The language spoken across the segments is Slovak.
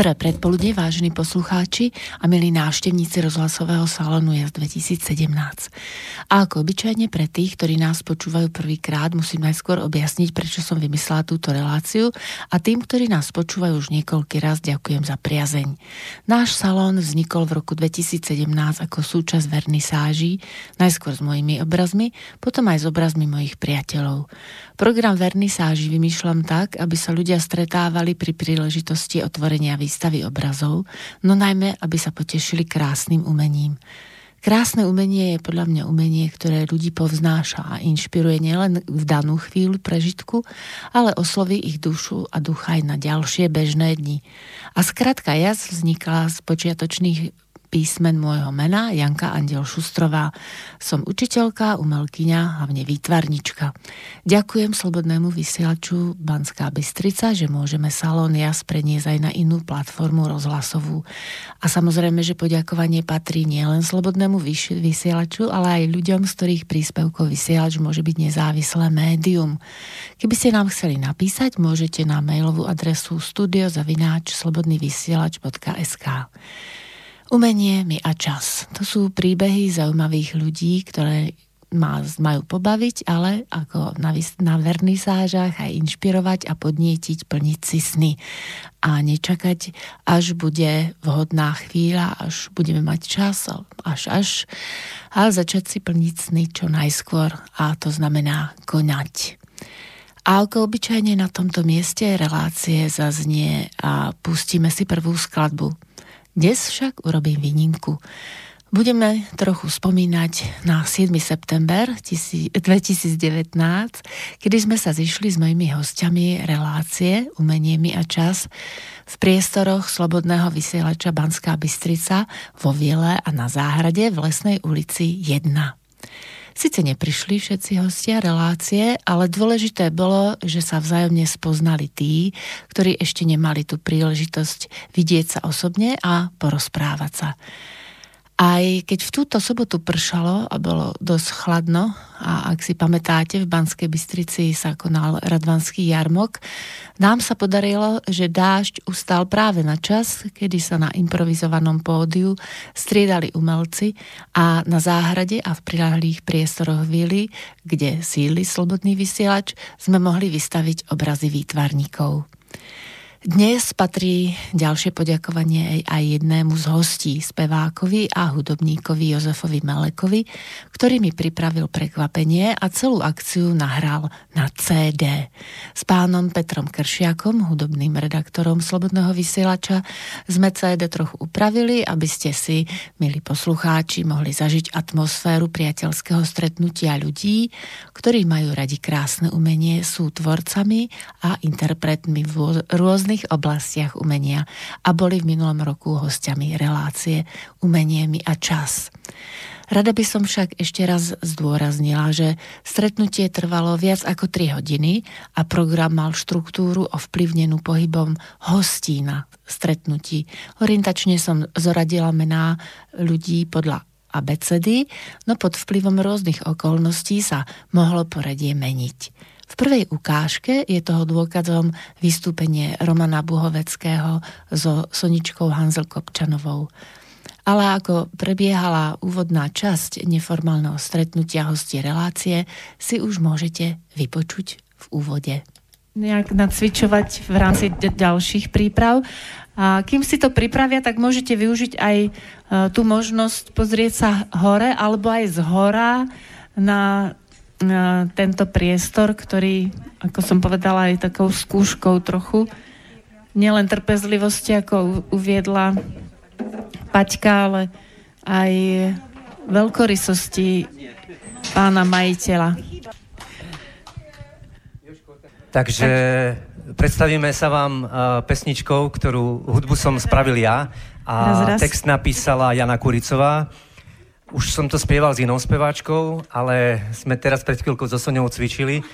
Dobré predpoludne, vážení poslucháči a milí návštevníci rozhlasového salónu JAS 2017. A ako obyčajne pre tých, ktorí nás počúvajú prvýkrát, musím najskôr objasniť, prečo som vymyslela túto reláciu a tým, ktorí nás počúvajú už niekoľký raz, ďakujem za priazeň. Náš salón vznikol v roku 2017 ako súčasť vernisáží, najskôr s mojimi obrazmi, potom aj s obrazmi mojich priateľov. Program vernisáží vymýšľam tak, aby sa ľudia stretávali pri príležitosti otvorenia výstavy obrazov, no najmä, aby sa potešili krásnym umením. Krásne umenie je podľa mňa umenie, ktoré ľudí povznáša a inšpiruje nielen v danú chvíľu prežitku, ale osloví ich dušu a ducha aj na ďalšie bežné dni. A skratka jaz vznikla z počiatočných písmen môjho mena, Janka Andel Šustrová. Som učiteľka, umelkyňa, hlavne výtvarnička. Ďakujem Slobodnému vysielaču Banská Bystrica, že môžeme Salón Jas preniesť aj na inú platformu rozhlasovú. A samozrejme, že poďakovanie patrí nielen Slobodnému vysielaču, ale aj ľuďom, z ktorých príspevkov vysielač môže byť nezávislé médium. Keby ste nám chceli napísať, môžete na mailovú adresu studiozavináč.slobodnyvysielač.sk Umenie, my a čas. To sú príbehy zaujímavých ľudí, ktoré má, majú pobaviť, ale ako na, na vernisážach aj inšpirovať a podnietiť, plniť si sny. A nečakať, až bude vhodná chvíľa, až budeme mať čas, až až, ale začať si plniť sny čo najskôr a to znamená konať. A ako obyčajne na tomto mieste relácie zaznie a pustíme si prvú skladbu – dnes však urobím výnimku. Budeme trochu spomínať na 7. september 2019, kedy sme sa zišli s mojimi hostiami relácie Umenie mi a čas v priestoroch Slobodného vysielača Banská Bystrica vo Viele a na záhrade v Lesnej ulici 1. Sice neprišli všetci hostia relácie, ale dôležité bolo, že sa vzájomne spoznali tí, ktorí ešte nemali tú príležitosť vidieť sa osobne a porozprávať sa. Aj keď v túto sobotu pršalo a bolo dosť chladno, a ak si pamätáte, v Banskej Bystrici sa konal Radvanský jarmok, nám sa podarilo, že dážď ustal práve na čas, kedy sa na improvizovanom pódiu striedali umelci a na záhrade a v prilahlých priestoroch vily, kde síli slobodný vysielač, sme mohli vystaviť obrazy výtvarníkov. Dnes patrí ďalšie poďakovanie aj jednému z hostí, spevákovi a hudobníkovi Jozefovi Melekovi, ktorý mi pripravil prekvapenie a celú akciu nahral na CD. S pánom Petrom Kršiakom, hudobným redaktorom Slobodného vysielača, sme CD trochu upravili, aby ste si, milí poslucháči, mohli zažiť atmosféru priateľského stretnutia ľudí, ktorí majú radi krásne umenie, sú tvorcami a interpretmi v rôznych rôznych oblastiach umenia a boli v minulom roku hostiami relácie Umenie a čas. Rada by som však ešte raz zdôraznila, že stretnutie trvalo viac ako 3 hodiny a program mal štruktúru ovplyvnenú pohybom hostí na stretnutí. Orientačne som zoradila mená ľudí podľa abecedy, no pod vplyvom rôznych okolností sa mohlo poradie meniť. V prvej ukážke je toho dôkazom vystúpenie Romana Buhoveckého so Soničkou Hanzel Kopčanovou. Ale ako prebiehala úvodná časť neformálneho stretnutia hostie relácie, si už môžete vypočuť v úvode. Nejak nacvičovať v rámci ďalších príprav. A kým si to pripravia, tak môžete využiť aj e, tú možnosť pozrieť sa hore alebo aj z hora na tento priestor, ktorý, ako som povedala, je takou skúškou trochu, nielen trpezlivosti, ako uviedla Paťka, ale aj veľkorysosti pána majiteľa. Takže predstavíme sa vám pesničkou, ktorú hudbu som spravil ja a text napísala Jana Kuricová. Už som to spieval s inou speváčkou, ale sme teraz pred chvíľkou so Soňou cvičili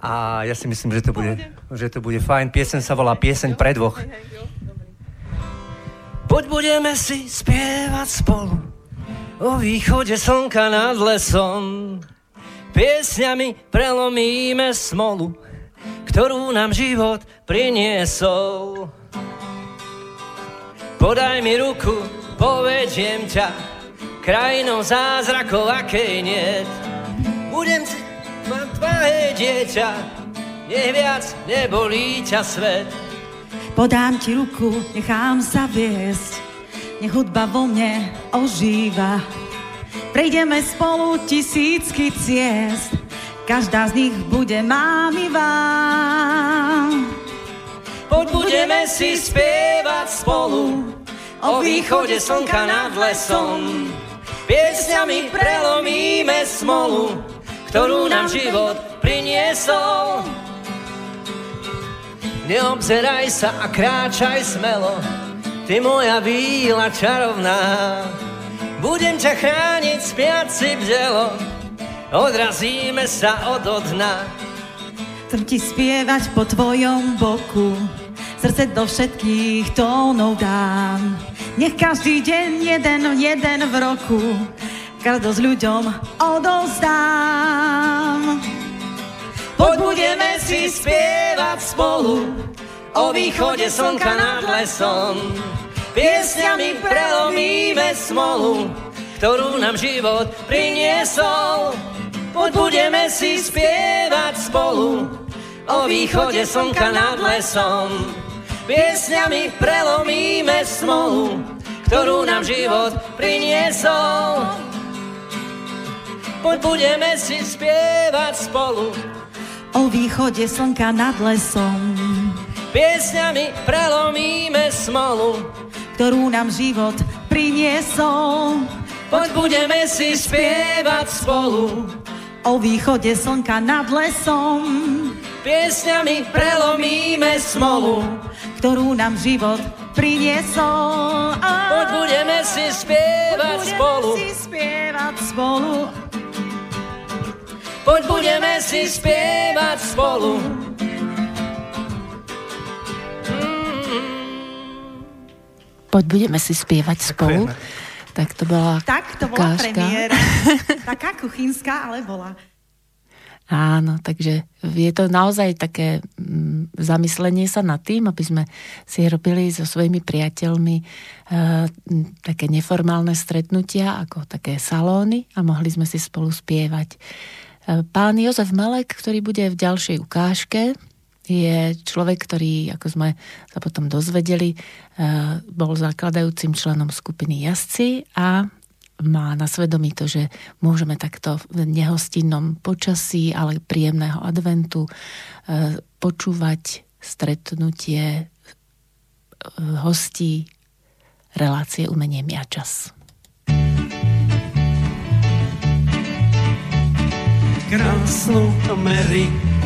a ja si myslím, že to bude, že to bude fajn. Piesen sa volá Pieseň pre dvoch. Poď budeme si spievať spolu o východe slnka nad lesom. Piesňami prelomíme smolu, ktorú nám život priniesol. Podaj mi ruku, povediem ťa, krajinou zázrakov, akej niet. Budem vám tvoje dieťa, nech viac nebolí ťa svet. Podám ti ruku, nechám sa viesť, nech hudba vo mne ožíva. Prejdeme spolu tisícky ciest, každá z nich bude mámivá. Poď budeme si spievať spolu o východe slnka nad lesom. Piesňami prelomíme smolu, ktorú nám život priniesol. Neobzeraj sa a kráčaj smelo, ty moja víla čarovná. Budem ťa chrániť spiaci bdelo, odrazíme sa od dna. Chcem ti spievať po tvojom boku, srdce do všetkých tónov dám. Nech každý deň jeden, jeden v roku, radosť ľuďom odozdám. Poď budeme si spievať spolu o východe slnka nad lesom. Piesňami prelomíme smolu, ktorú nám život priniesol. Poď budeme si spievať spolu o východe slnka nad lesom. Piesňami prelomíme smolu, ktorú nám život priniesol. Poď budeme si spievať spolu o východe slnka nad lesom. Piesňami prelomíme smolu, ktorú nám život priniesol. Poď budeme si spievať spolu o východe slnka nad lesom. Piesňami prelomíme smolu, ktorú nám život priniesol. Poď budeme si spievať budeme spolu. si spievať spolu. Poď budeme si spievať spolu. Poď budeme si spievať spolu. Tak to bola Tak to bola premiéra. Taká kuchynská, ale bola. Áno, takže je to naozaj také mm, zamyslenie sa nad tým, aby sme si robili so svojimi priateľmi e, také neformálne stretnutia, ako také salóny a mohli sme si spolu spievať. E, pán Jozef Melek, ktorý bude v ďalšej ukážke, je človek, ktorý, ako sme sa potom dozvedeli, e, bol zakladajúcim členom skupiny Jazdci a má na svedomí to, že môžeme takto v nehostinnom počasí, ale príjemného adventu e, počúvať stretnutie e, hostí relácie Umenie a čas. Krásnu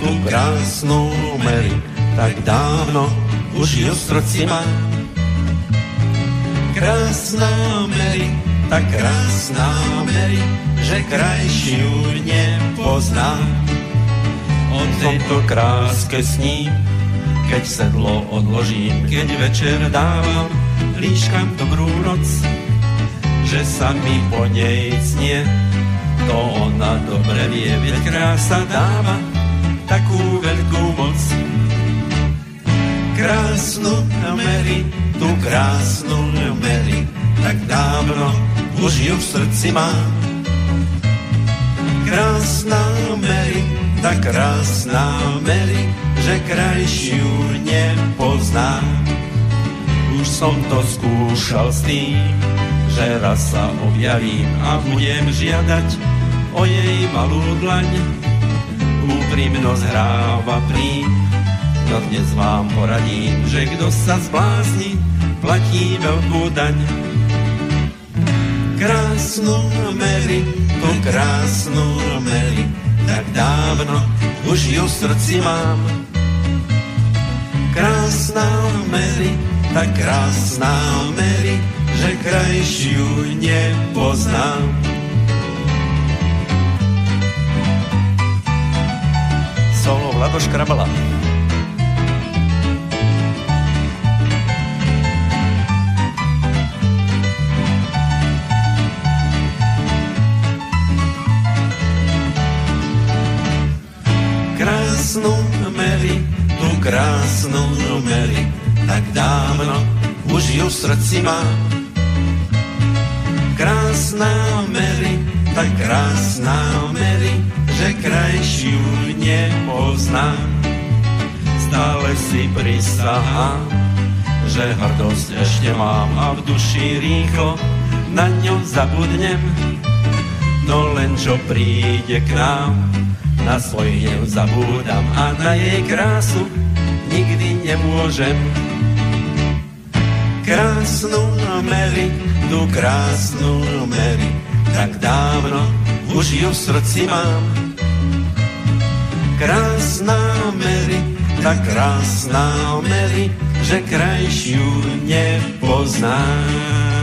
tú krásnu Mary, tak dávno už ju v srdci mám. Krásna Mary, tak krásna Mary, že krajšiu nepoznám. O tejto kráske sním, keď sedlo odložím, keď večer dávam líškam dobrú noc, že sa mi po nej snie, to ona dobre vie, veď krása dáva takú veľkú moc. Krásnu Mary, tú krásnu Mary, tak dávno už ju v srdci mám. Krásna Mary, tak krásna Mary, že krajšiu nepoznám. Už som to skúšal s tým, že raz sa objavím a budem žiadať o jej malú dlaň. Úprimnosť hráva príň, no dnes vám poradím, že kto sa zblázni, platí veľkú daň. Krásnu Mary, tú krásnu Mary, tak dávno už ju v srdci mám. Krásna Mary, tak krásna Mary, že krajšiu nepoznám. Solo Vlado Škrabala. Krásnu Mary, tú krásnu Mary, tak dávno už ju v srdci mám. Krásná Mary, tak krásná Mary, že krajšiu nepoznám. Stále si prisahám, že hrdosť ešte mám a v duši rýchlo na ňu zabudnem. No len čo príde k nám, na svoj hnev zabúdam a na jej krásu nikdy nemôžem. Krásnu Mary, tú krásnu Mary, tak dávno už ju v srdci mám. Krásna Mary, tak krásna Mary, že krajšiu nepoznám.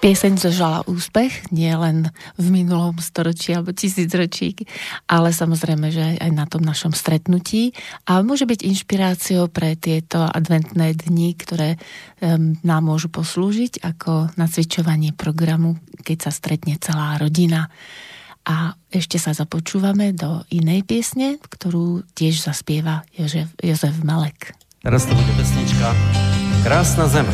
Pieseň zožala úspech, nie len v minulom storočí alebo tisícročí, ale samozrejme, že aj na tom našom stretnutí a môže byť inšpiráciou pre tieto adventné dni, ktoré um, nám môžu poslúžiť ako nacvičovanie programu, keď sa stretne celá rodina. A ešte sa započúvame do inej piesne, ktorú tiež zaspieva Jozef, Jozef Malek. Teraz to bude pesnička Krásna zem.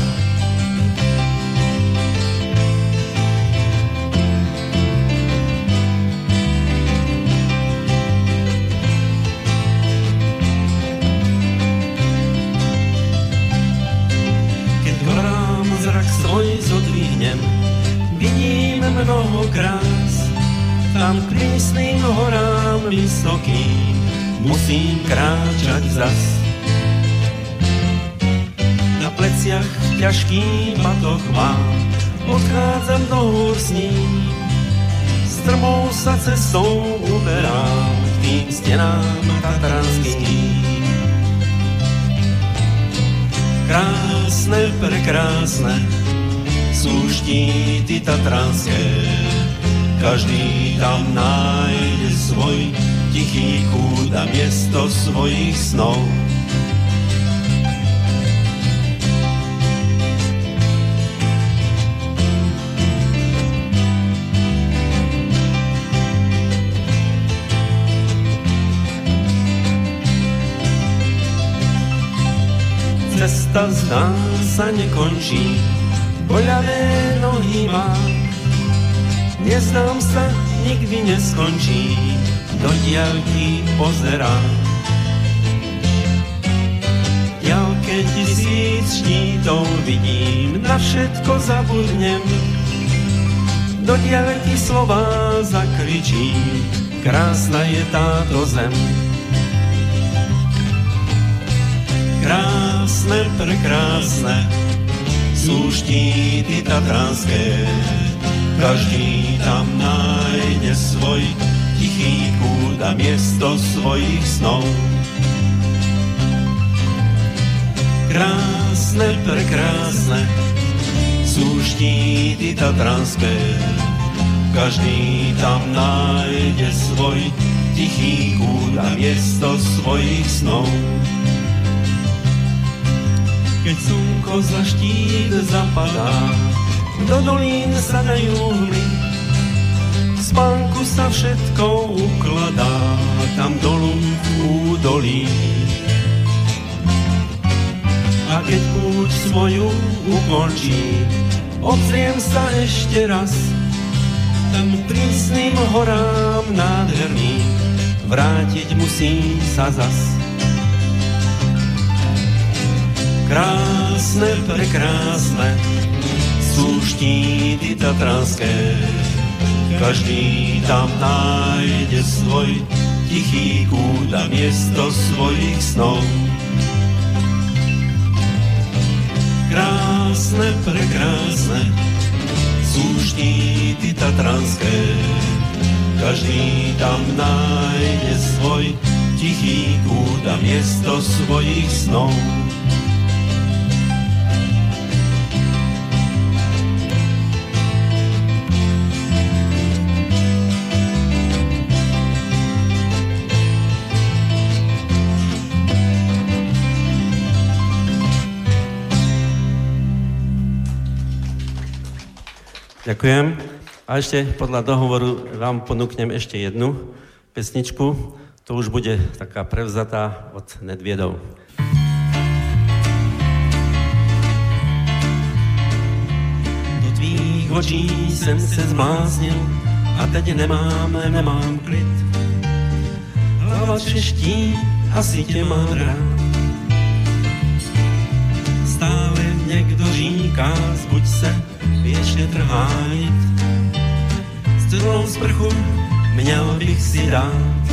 Tam k prísnym horám vysokým musím kráčať zas. Na pleciach ťažký batoh mám, odchádzam do hôr s ním. Strmou sa cestou uberám k tým stenám tatranským. Krásne, prekrásne, sú štíty tatranské, každý tam nájde svoj tichý kút a miesto svojich snov. Cesta zdá sa nekončí, Boľavé nohy mám, neznám sa, nikdy neskončí, do diaľky pozerám. Ďalke tisíc štítov vidím, na všetko zabudnem, do diaľky slova zakričím, krásna je táto zem. Krásne, prekrásne, sú štíty tatranské, každý tam nájde svoj tichý kút a miesto svojich snov. Krásne, prekrásne sú štíty tatranské, každý tam nájde svoj tichý kút a miesto svojich snov. Keď slnko za štít zapadá, do dolín sa dajú hly. V spánku sa všetko ukladá, tam dolu v údolí. A keď púť svoju ukončí, obzriem sa ešte raz, tam prísnym horám nádherným, vrátiť musí sa zas. Krásne, prekrásne sú štíty tatranské. Každý tam nájde svoj tichý kút a miesto svojich snov. Krásne, prekrásne sú štíty tatranské. Každý tam nájde svoj tichý kút a miesto svojich snov. Ďakujem. A ešte podľa dohovoru vám ponúknem ešte jednu pesničku. to už bude taká prevzatá od Nedviedov. Do tvých očí jsem se zbláznil a teď nemám, nemám klid. Hlava čeští, asi tě mám rád. Stále někdo říká, zbuď se, věčně trhájit. Studenou sprchu měl bych si dát.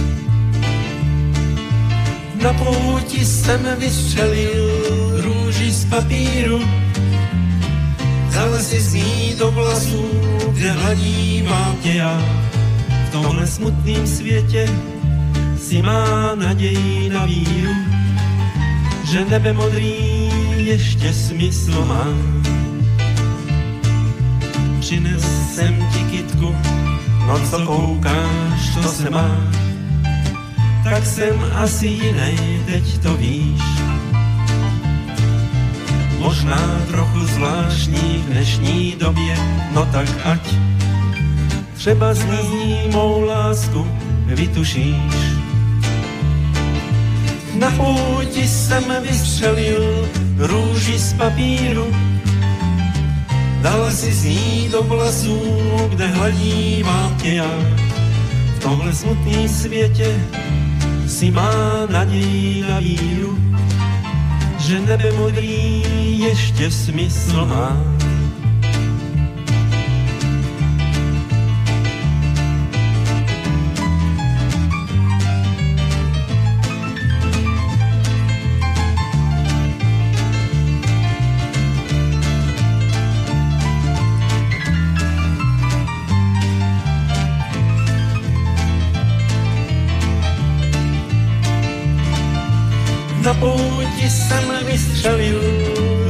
Na pouti jsem vystřelil růži z papíru, Dal si z ní do vlasů, kde hladívám tě já. V tomhle smutném světě si má naději na víru, že nebe modrý ještě smysl má. Přines jsem ti kitku, no co koukáš, to se má. Tak jsem asi jiný, teď to víš. Možná trochu zvláštní v dnešní době, no tak ať třeba z ní mou lásku vytušíš. Na pouti jsem vystřelil růži z papíru, dal si z ní do vlasů, kde hladívám tě já. V tomhle smutném světě si má naději na víru, že nebe modrý ještě smysl má. Na pouti jsem vystřelil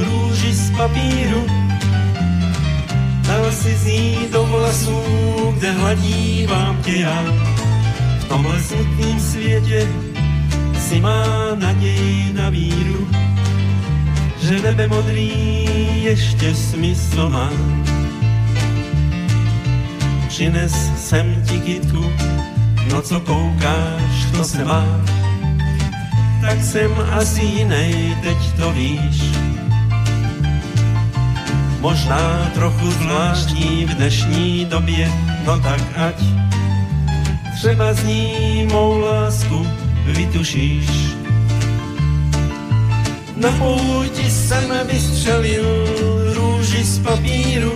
růži z papíru, dal si z ní do vlasů, kde hladívám tě já. V tomhle smutném světě si má naději na víru, že nebe modrý ještě smysl má. Přines sem ti kytku, no co koukáš, to se má tak jsem asi jiný, teď to víš. Možná trochu zvláštní v dnešní době, no tak ať třeba z ní mou lásku vytušíš. Na pouti jsem vystřelil růži z papíru,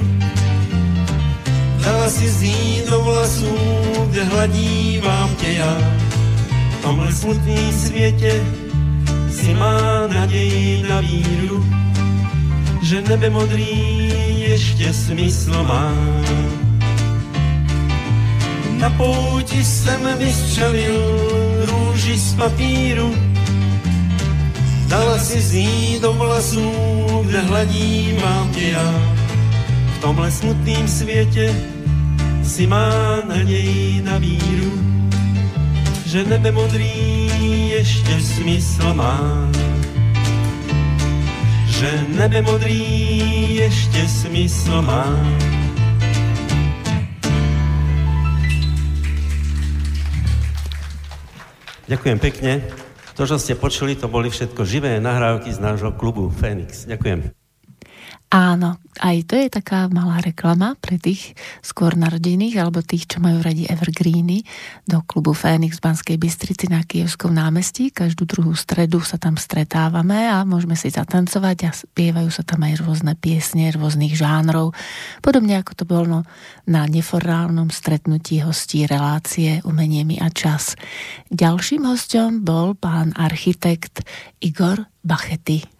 dala si z ní do vlasů, kde hladívám tě já tomhle smutném světě si má naději na víru, že nebe modrý ještě smysl má. Na pouti jsem vystřelil růži z papíru, dala si z ní do vlasů, kde hladívám tě já. V tomhle smutném světě si má naději na víru, že nebe modrý ještě smysl má. Že nebe modrý ještě smysl má. Ďakujem pekne. To, čo ste počuli, to boli všetko živé nahrávky z nášho klubu Fénix. Ďakujem. Áno, aj to je taká malá reklama pre tých skôr narodených alebo tých, čo majú radi evergreeny do klubu Fénix v Banskej Bystrici na Kievskom námestí. Každú druhú stredu sa tam stretávame a môžeme si zatancovať a spievajú sa tam aj rôzne piesne rôznych žánrov. Podobne ako to bolo na neformálnom stretnutí hostí relácie Umenie mi a čas. Ďalším hostom bol pán architekt Igor Bachety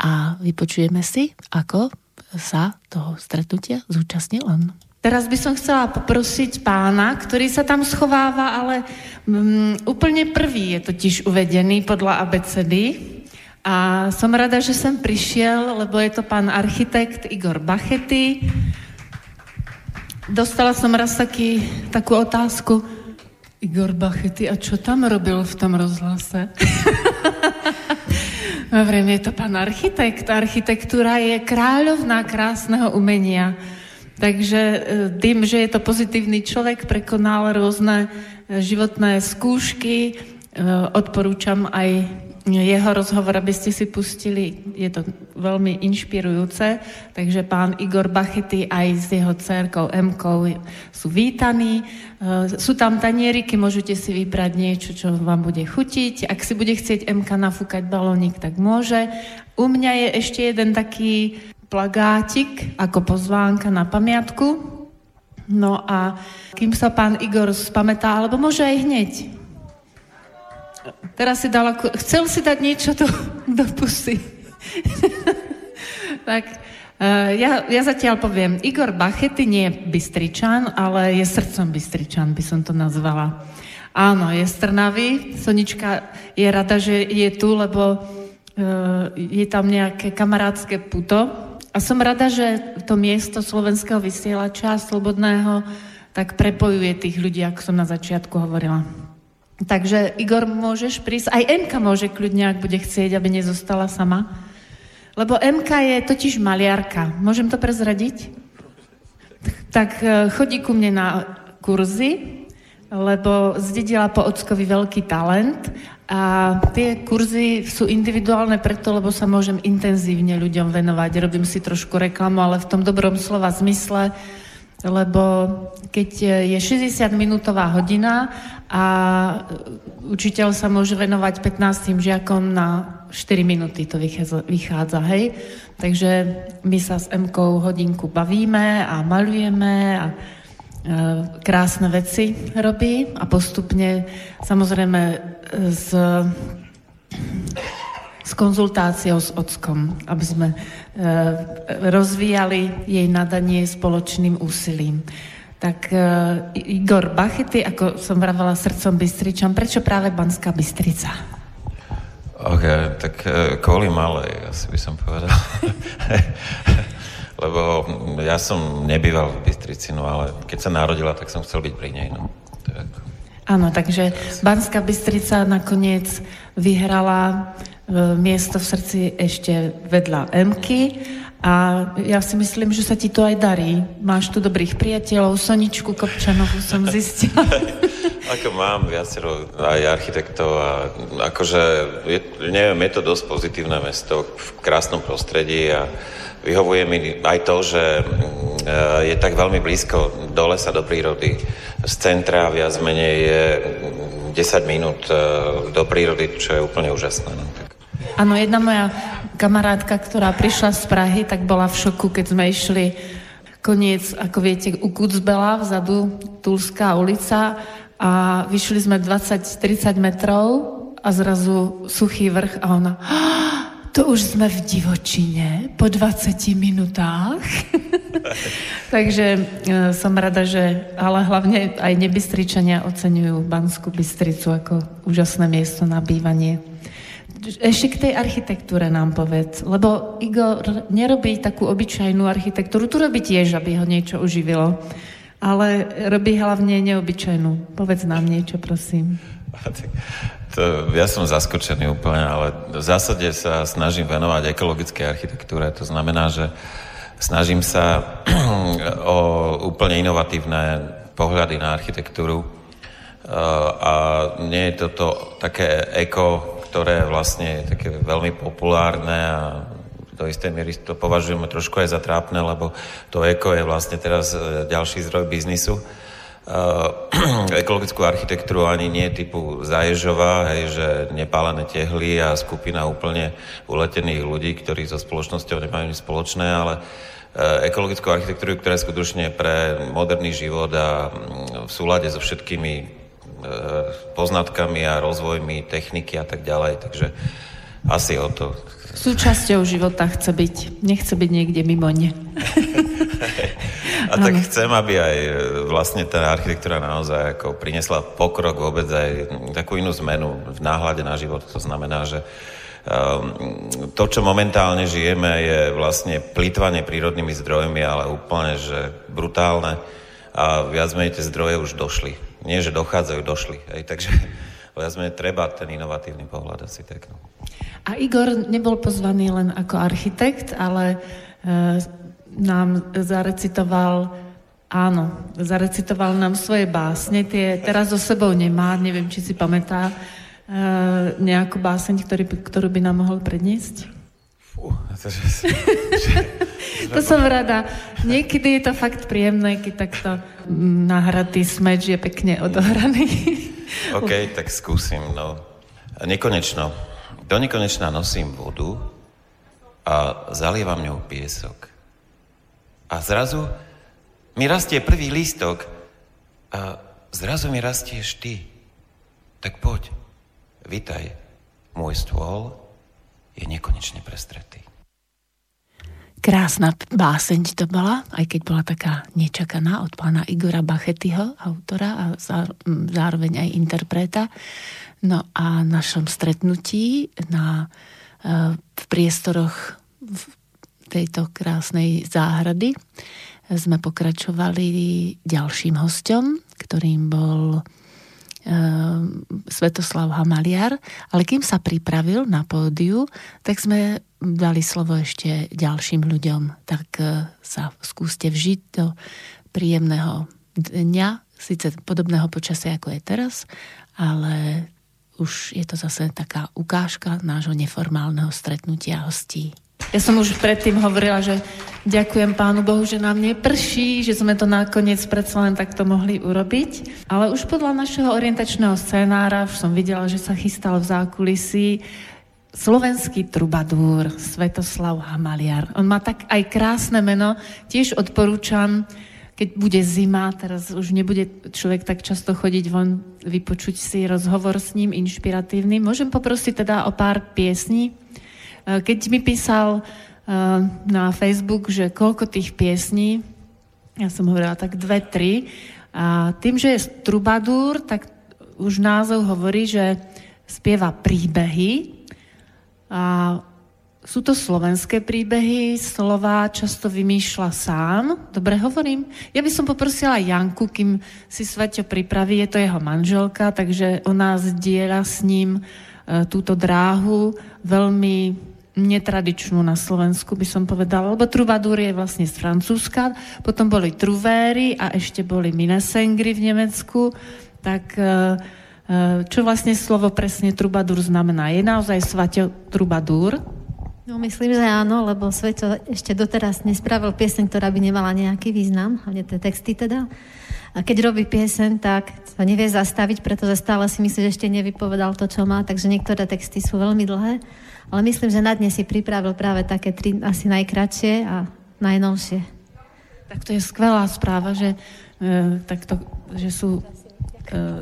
a vypočujeme si, ako sa toho stretnutia zúčastnil on. Teraz by som chcela poprosiť pána, ktorý sa tam schováva, ale um, úplne prvý je totiž uvedený podľa abecedy. A som rada, že sem prišiel, lebo je to pán architekt Igor Bachety. Dostala som raz taký, takú otázku. Igor Bachety, a čo tam robil v tom rozhlase? Hovorím, je to pán architekt. Architektúra je kráľovná krásneho umenia. Takže tým, že je to pozitívny človek, prekonal rôzne životné skúšky odporúčam aj jeho rozhovor, aby ste si pustili, je to veľmi inšpirujúce, takže pán Igor Bachety aj s jeho cerkou m sú vítaní. E, sú tam tanieriky, môžete si vybrať niečo, čo vám bude chutiť. Ak si bude chcieť MK nafúkať balónik, tak môže. U mňa je ešte jeden taký plagátik ako pozvánka na pamiatku. No a kým sa pán Igor spametá, alebo môže aj hneď, Teraz si dala, chcel si dať niečo do, do pusy. tak uh, ja, ja zatiaľ poviem, Igor Bachety nie je Bystričan, ale je srdcom Bystričan, by som to nazvala. Áno, je z Trnavy. Sonička je rada, že je tu, lebo uh, je tam nejaké kamarádske puto. A som rada, že to miesto slovenského vysielača slobodného tak prepojuje tých ľudí, ako som na začiatku hovorila. Takže Igor, môžeš prísť, aj Emka môže kľudne, ak bude chcieť, aby nezostala sama. Lebo Emka je totiž maliarka. Môžem to prezradiť? Tak e, chodí ku mne na kurzy, lebo zdedila po ockovi veľký talent a tie kurzy sú individuálne preto, lebo sa môžem intenzívne ľuďom venovať. Robím si trošku reklamu, ale v tom dobrom slova zmysle, lebo keď je 60-minútová hodina a učiteľ sa môže venovať 15 žiakom na 4 minúty, to vychádza, hej. Takže my sa s m hodinku bavíme a malujeme a e, krásne veci robí a postupne samozrejme z s konzultáciou s ockom, aby sme e, rozvíjali jej nadanie spoločným úsilím. Tak e, Igor Bachety, ako som vravala srdcom Bystričom, prečo práve Banská Bystrica? OK, tak e, kvôli malej, asi by som povedal. Lebo ja som nebýval v Bystrici, no ale keď sa narodila, tak som chcel byť pri nej. No. Tak. Áno, takže Banská Bystrica nakoniec vyhrala miesto v srdci ešte vedľa Emky a ja si myslím, že sa ti to aj darí. Máš tu dobrých priateľov, Soničku Kopčanovú som zistila. Ako mám viacero aj architektov a akože, je, neviem, je to dosť pozitívne mesto v krásnom prostredí a vyhovuje mi aj to, že mm, e, je tak veľmi blízko do lesa, do prírody. Z centra viac menej je 10 minút e, do prírody, čo je úplne úžasné. No. Áno, jedna moja kamarátka, ktorá prišla z Prahy, tak bola v šoku, keď sme išli koniec, ako viete, u Kucbela, vzadu Tulská ulica a vyšli sme 20-30 metrov a zrazu suchý vrch a ona to už sme v divočine po 20 minutách. Takže e, som rada, že ale hlavne aj nebystričania oceňujú Banskú Bystricu ako úžasné miesto na bývanie. Ešte k tej architektúre nám povedz, lebo Igor nerobí takú obyčajnú architektúru, tu robí tiež, aby ho niečo uživilo, ale robí hlavne neobyčajnú. Povedz nám niečo, prosím. To, ja som zaskočený úplne, ale v zásade sa snažím venovať ekologickej architektúre. To znamená, že snažím sa o úplne inovatívne pohľady na architektúru. A nie je toto také eko ktoré vlastne je také veľmi populárne a do istej miery to považujeme trošku aj za trápne, lebo to eko je vlastne teraz e, ďalší zdroj biznisu. Uh, ekologickú architektúru ani nie typu Zaježová, hej, že nepálené tehly a skupina úplne uletených ľudí, ktorí so spoločnosťou nemajú nič spoločné, ale uh, ekologickú architektúru, ktorá je skutočne pre moderný život a mm, v súlade so všetkými poznatkami a rozvojmi techniky a tak ďalej. Takže asi o to. Súčasťou života chce byť. Nechce byť niekde mimo ne. a tak chcem, aby aj e, vlastne tá architektúra naozaj ako prinesla pokrok vôbec aj takú inú zmenu v náhľade na život. To znamená, že um, to, čo momentálne žijeme, je vlastne plýtvanie prírodnými zdrojmi, ale úplne, že brutálne a viac menej tie zdroje už došli nie, že dochádzajú, došli. Hej, takže viac treba ten inovatívny pohľad asi tak. A Igor nebol pozvaný len ako architekt, ale e, nám zarecitoval, áno, zarecitoval nám svoje básne, tie teraz so sebou nemá, neviem, či si pamätá, nejakú báseň, ktorý, ktorú by nám mohol predniesť? Fú, to, že, že, to som rada. Niekedy je to fakt príjemné, keď takto nahratý smeč je pekne odohraný. OK, tak skúsim. No. Nekonečno. Do nekonečna nosím vodu a zalievam ňou piesok. A zrazu mi rastie prvý lístok a zrazu mi rastieš ty. Tak poď, vitaj. Môj stôl je nekonečne prestretý. Krásna báseň to bola, aj keď bola taká nečakaná od pána Igora Bachetyho, autora a zároveň aj interpreta. No a našom stretnutí na, e, v priestoroch tejto krásnej záhrady sme pokračovali ďalším hostom, ktorým bol Svetoslav Hamaliar, ale kým sa pripravil na pódiu, tak sme dali slovo ešte ďalším ľuďom. Tak e, sa skúste vžiť do príjemného dňa, síce podobného počasia ako je teraz, ale už je to zase taká ukážka nášho neformálneho stretnutia hostí. Ja som už predtým hovorila, že ďakujem Pánu Bohu, že nám neprší, že sme to nakoniec predsa len takto mohli urobiť. Ale už podľa našeho orientačného scénára, už som videla, že sa chystal v zákulisí slovenský trubadúr Svetoslav Hamaliar. On má tak aj krásne meno, tiež odporúčam, keď bude zima, teraz už nebude človek tak často chodiť von, vypočuť si rozhovor s ním inšpiratívny. Môžem poprosiť teda o pár piesní? Eh, keď mi písal eh, na Facebook, že koľko tých piesní, ja som hovorila tak dve, tri, a tým, že je trubadúr, tak už názov hovorí, že spieva príbehy a sú to slovenské príbehy, slova často vymýšľa sám. Dobre hovorím? Ja by som poprosila Janku, kým si Sveťo pripraví, je to jeho manželka, takže ona zdieľa s ním e, túto dráhu veľmi netradičnú na Slovensku, by som povedala, lebo trubadúr je vlastne z Francúzska, potom boli truvéry a ešte boli minesengry v Nemecku, tak e, e, čo vlastne slovo presne trubadúr znamená? Je naozaj svaťo trubadúr? No myslím, že áno, lebo Sveto ešte doteraz nespravil piesen, ktorá by nemala nejaký význam, hlavne tie texty teda. A keď robí piesen, tak sa nevie zastaviť, pretože stále si myslí, že ešte nevypovedal to, čo má, takže niektoré texty sú veľmi dlhé. Ale myslím, že na dnes si pripravil práve také tri asi najkračšie a najnovšie. Tak to je skvelá správa, že, e, takto, že sú e,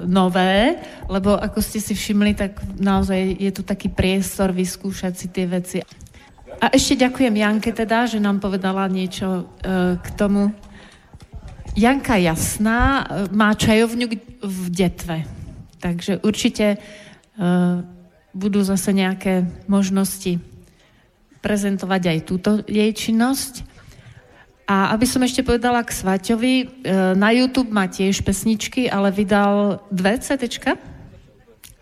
nové, lebo ako ste si všimli, tak naozaj je tu taký priestor vyskúšať si tie veci. A ešte ďakujem Janke teda, že nám povedala niečo e, k tomu. Janka Jasná e, má čajovňu v Detve. Takže určite e, budú zase nejaké možnosti prezentovať aj túto jej činnosť. A aby som ešte povedala k Svaťovi, e, na YouTube má tiež pesničky, ale vydal dve CD.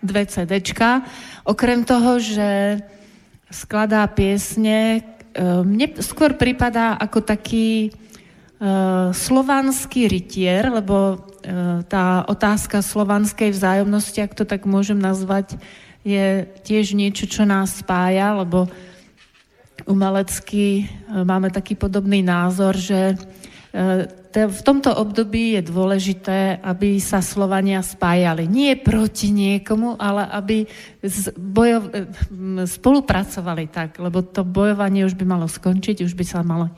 Dve CD. Okrem toho, že skladá piesne, e, mne skôr pripadá ako taký e, slovanský rytier, lebo tá otázka slovanskej vzájomnosti, ak to tak môžem nazvať, je tiež niečo, čo nás spája, lebo umelecky e, máme taký podobný názor, že e, v tomto období je dôležité, aby sa Slovania spájali. Nie proti niekomu, ale aby bojo, e, spolupracovali tak, lebo to bojovanie už by malo skončiť, už by sa malo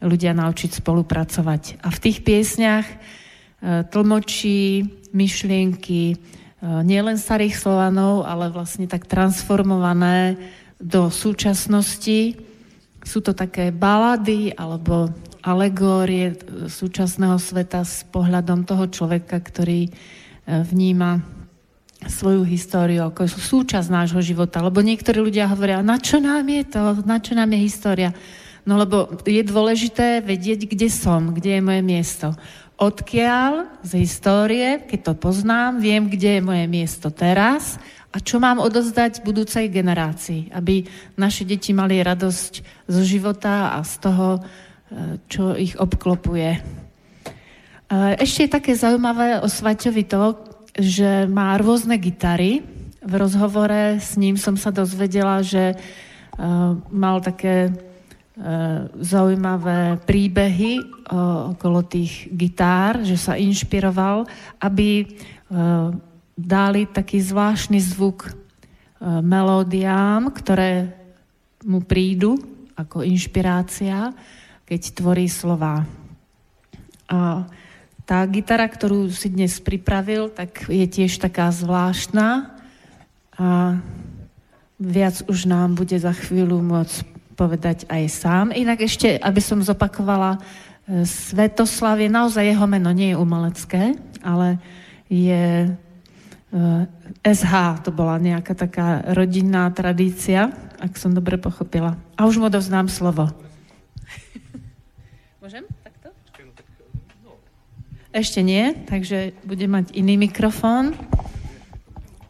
ľudia naučiť spolupracovať. A v tých piesniach tlmočí myšlienky, nielen starých Slovanov, ale vlastne tak transformované do súčasnosti. Sú to také balady alebo alegórie eh, súčasného sveta s pohľadom toho človeka, ktorý eh, vníma svoju históriu ako súčasť nášho života. Lebo niektorí ľudia hovoria, na čo nám je to, na čo nám je história. No lebo je dôležité vedieť, kde som, kde je moje miesto odkiaľ z histórie, keď to poznám, viem, kde je moje miesto teraz a čo mám odozdať budúcej generácii, aby naše deti mali radosť zo života a z toho, e, čo ich obklopuje. E, ešte je také zaujímavé o Svaťovi to, že má rôzne gitary v rozhovore s ním som sa dozvedela, že uh, mal také zaujímavé príbehy uh, okolo tých gitár, že sa inšpiroval, aby uh, dali taký zvláštny zvuk melódiám, ktoré mu prídu ako inšpirácia, keď tvorí slova. A tá gitara, ktorú si dnes pripravil, tak je tiež taká zvláštna a viac už nám bude za chvíľu môcť povedať aj sám. Inak ešte, aby som zopakovala, e, Svetoslav je naozaj jeho meno, nie je umelecké, ale je SH, to bola nejaká taká rodinná tradícia, ak som dobre pochopila. A už mu doznám slovo. Môžem? Takto? Ešte nie, takže bude mať iný mikrofón.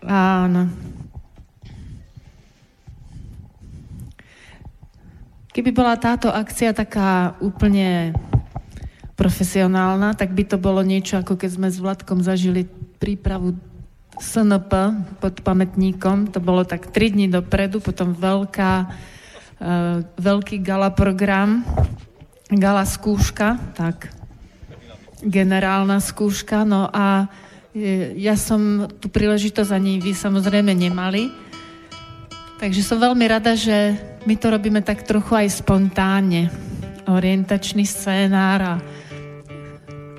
Áno. Keby bola táto akcia taká úplne profesionálna, tak by to bolo niečo, ako keď sme s Vladkom zažili prípravu SNP pod pamätníkom, to bolo tak 3 dní dopredu, potom veľká, uh, veľký gala program, gala skúška, tak generálna skúška, no a e, ja som tú príležitosť ani vy samozrejme nemali, takže som veľmi rada, že my to robíme tak trochu aj spontánne, orientačný scénár a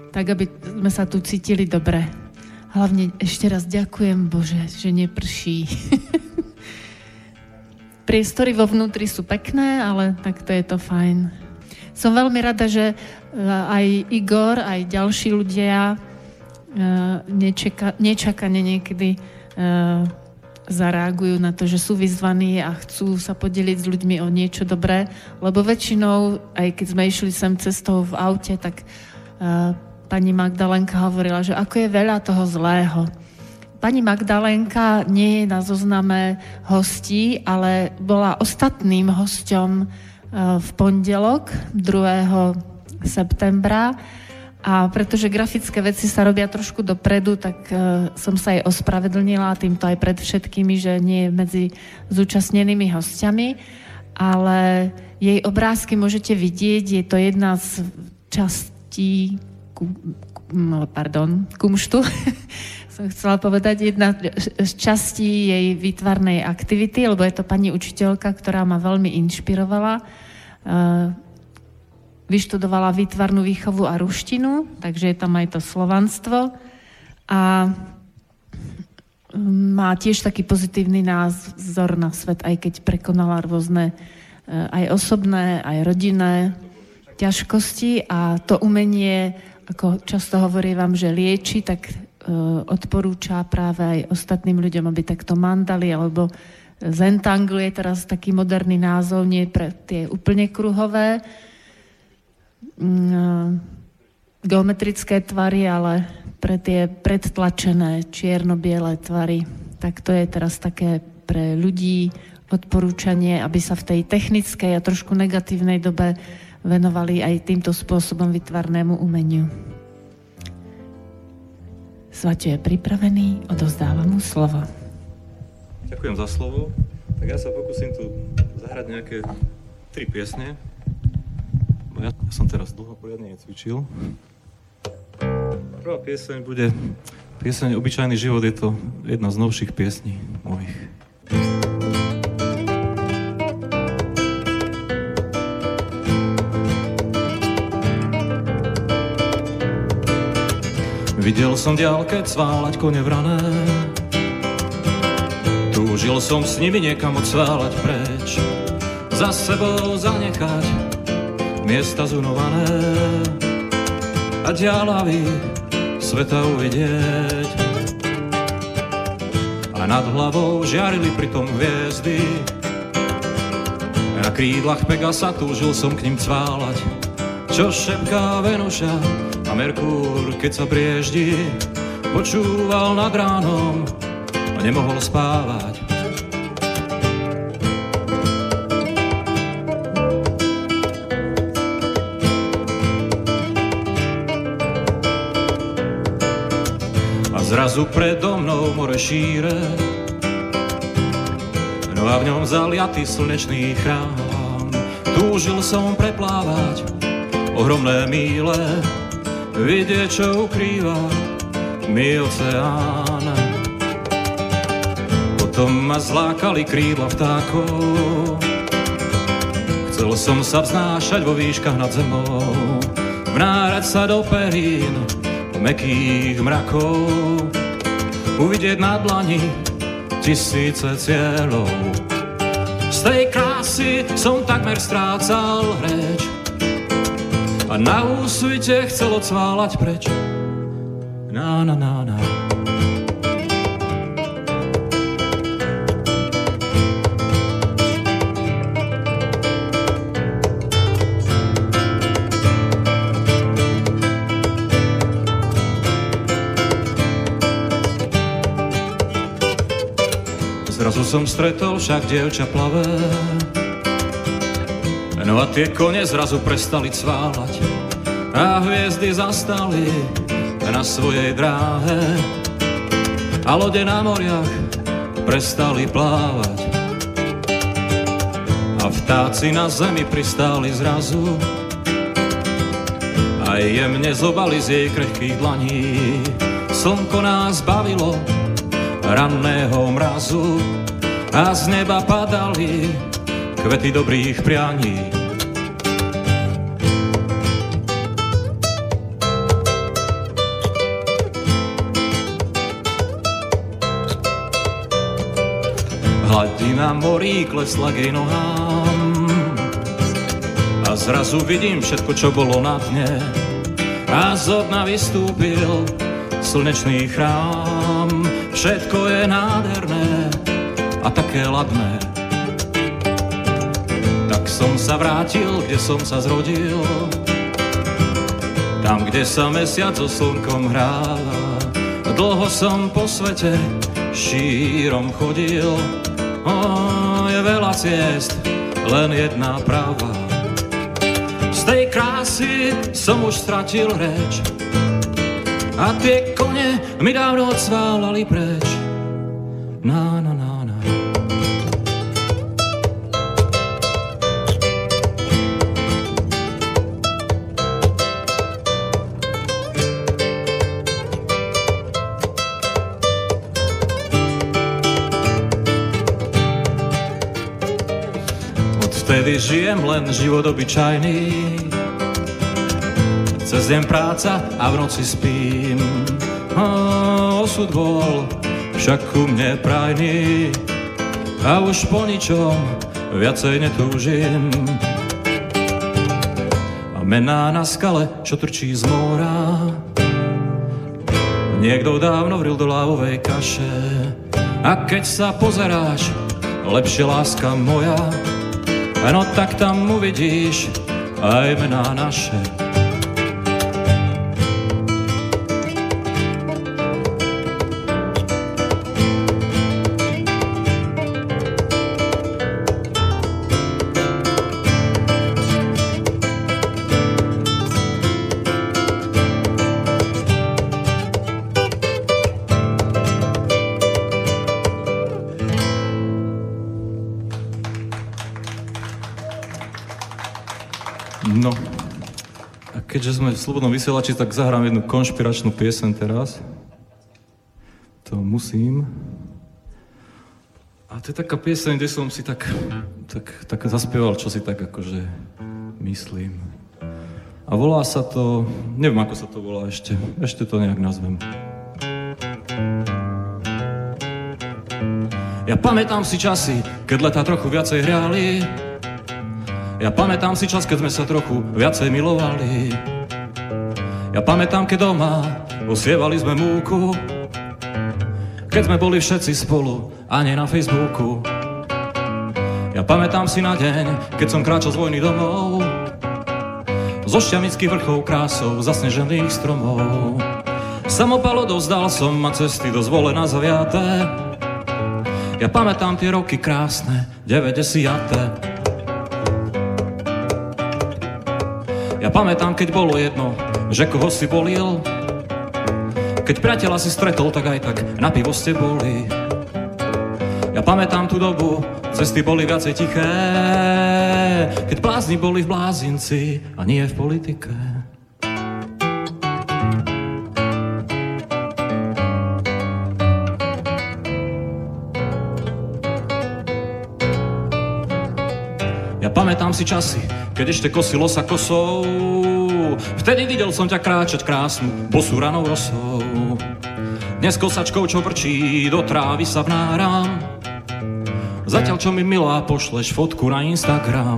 tak, aby sme sa tu cítili dobre. Hlavne ešte raz ďakujem Bože, že neprší. Priestory vo vnútri sú pekné, ale takto je to fajn. Som veľmi rada, že e, aj Igor, aj ďalší ľudia e, nečaka, nečakane niekedy e, zareagujú na to, že sú vyzvaní a chcú sa podeliť s ľuďmi o niečo dobré, lebo väčšinou, aj keď sme išli sem cestou v aute, tak pani Magdalenka hovorila, že ako je veľa toho zlého. Pani Magdalenka nie je na zozname hostí, ale bola ostatným hosťom e, v pondelok 2. septembra a pretože grafické veci sa robia trošku dopredu, tak uh, som sa jej ospravedlnila týmto aj pred všetkými, že nie je medzi zúčastnenými hostiami, ale jej obrázky môžete vidieť, je to jedna z častí No, pardon, kumštu, som chcela povedať, jedna z častí jej výtvarnej aktivity, lebo je to pani učiteľka, ktorá ma veľmi inšpirovala. Vyštudovala výtvarnú výchovu a ruštinu, takže je tam aj to slovanstvo. A má tiež taký pozitívny názor na svet, aj keď prekonala rôzne aj osobné, aj rodinné ťažkosti a to umenie ako často hovorí vám, že lieči, tak e, odporúča práve aj ostatným ľuďom, aby takto mandali alebo zentangle je teraz taký moderný názov, nie pre tie úplne kruhové mm, geometrické tvary, ale pre tie predtlačené čierno-biele tvary. Tak to je teraz také pre ľudí odporúčanie, aby sa v tej technickej a trošku negatívnej dobe venovali aj týmto spôsobom vytvarnému umeniu. Svate je pripravený, odozdávam mu slovo. Ďakujem za slovo. Tak ja sa pokúsim tu zahrať nejaké tri piesne. Bo ja som teraz dlho poriadne necvičil. Prvá pieseň bude pieseň Obyčajný život, je to jedna z novších piesní mojich. Videl som ďalke cválať kone vrané Túžil som s nimi niekam odsválať preč Za sebou zanechať miesta zunované A ďalavy sveta uvidieť. A nad hlavou žiarili pritom hviezdy. Na krídlach Pegasa túžil som k ním cválať. Čo šepká Venuša a Merkúr, keď sa prieždi, počúval nad ránom a nemohol spávať. Zrazu predo mnou more šíre no a v ňom zaliatý slnečný chrám. Túžil som preplávať ohromné míle, vidieť, čo ukrýva mi oceán. Potom ma zlákali krídla vtákov, chcel som sa vznášať vo výškach nad zemou, vnárať sa do perín mekých mrakov, uvidieť na dlani tisíce cieľov. Z tej krásy som takmer strácal reč a na úsvite chcel odsválať preč. Na, na, na, na. Som stretol však dievča plavé. No a tie kone zrazu prestali cválať A hviezdy zastali na svojej dráhe. A lode na moriach prestali plávať. A vtáci na zemi pristáli zrazu A jemne zobali z jej krehkých dlaní. Slnko nás bavilo ranného mrazu a z neba padali kvety dobrých prianí. Hladina morí klesla k jej nohám. A zrazu vidím všetko, čo bolo na dne. A z dna vystúpil slnečný chrám. Všetko je nádherné a také ladné. Tak som sa vrátil, kde som sa zrodil, tam, kde sa mesiac so slnkom hráva. Dlho som po svete šírom chodil, o, je veľa ciest, len jedna pravá. Z tej krásy som už stratil reč, a tie kone mi dávno odsválali preč. Na, na, na, Odvtedy žijem len život obyčajný, cez deň práca a v noci spím. A osud bol však ku mne prajný a už po ničom viacej netúžim. A mená na skale, čo trčí z mora, niekto dávno vril do lávovej kaše. A keď sa pozeráš, lepšie láska moja, no tak tam uvidíš aj mená naše. V Slobodnom vysielači, tak zahrám jednu konšpiračnú piesen teraz. To musím. A to je taká pieseň, kde som si tak, tak, tak zaspieval, čo si tak akože myslím. A volá sa to, neviem ako sa to volá ešte, ešte to nejak nazvem. Ja pamätám si časy, keď leta trochu viacej hriali. Ja pamätám si čas, keď sme sa trochu viacej milovali. Ja pamätám, keď doma osievali sme múku, keď sme boli všetci spolu a nie na Facebooku. Ja pamätám si na deň, keď som kráčal z vojny domov, zo šťamických vrchov krásou zasnežených stromov. Samopal odovzdal som a cesty do zvolená zaviaté. Ja pamätám tie roky krásne, 90. Ja pamätám, keď bolo jedno, že koho si volil. Keď priateľa si stretol, tak aj tak na pivo ste boli. Ja pamätám tú dobu, Cesty boli viacej tiché, keď blázni boli v blázinci a nie v politike. Ja pamätám si časy, keď ešte kosilo sa kosou. Vtedy videl som ťa kráčať krásnu, bosú ranou rosou. Dnes kosačkou, čo vrčí, do trávy sa vnáram. Zatiaľ, čo mi milá pošleš fotku na Instagram.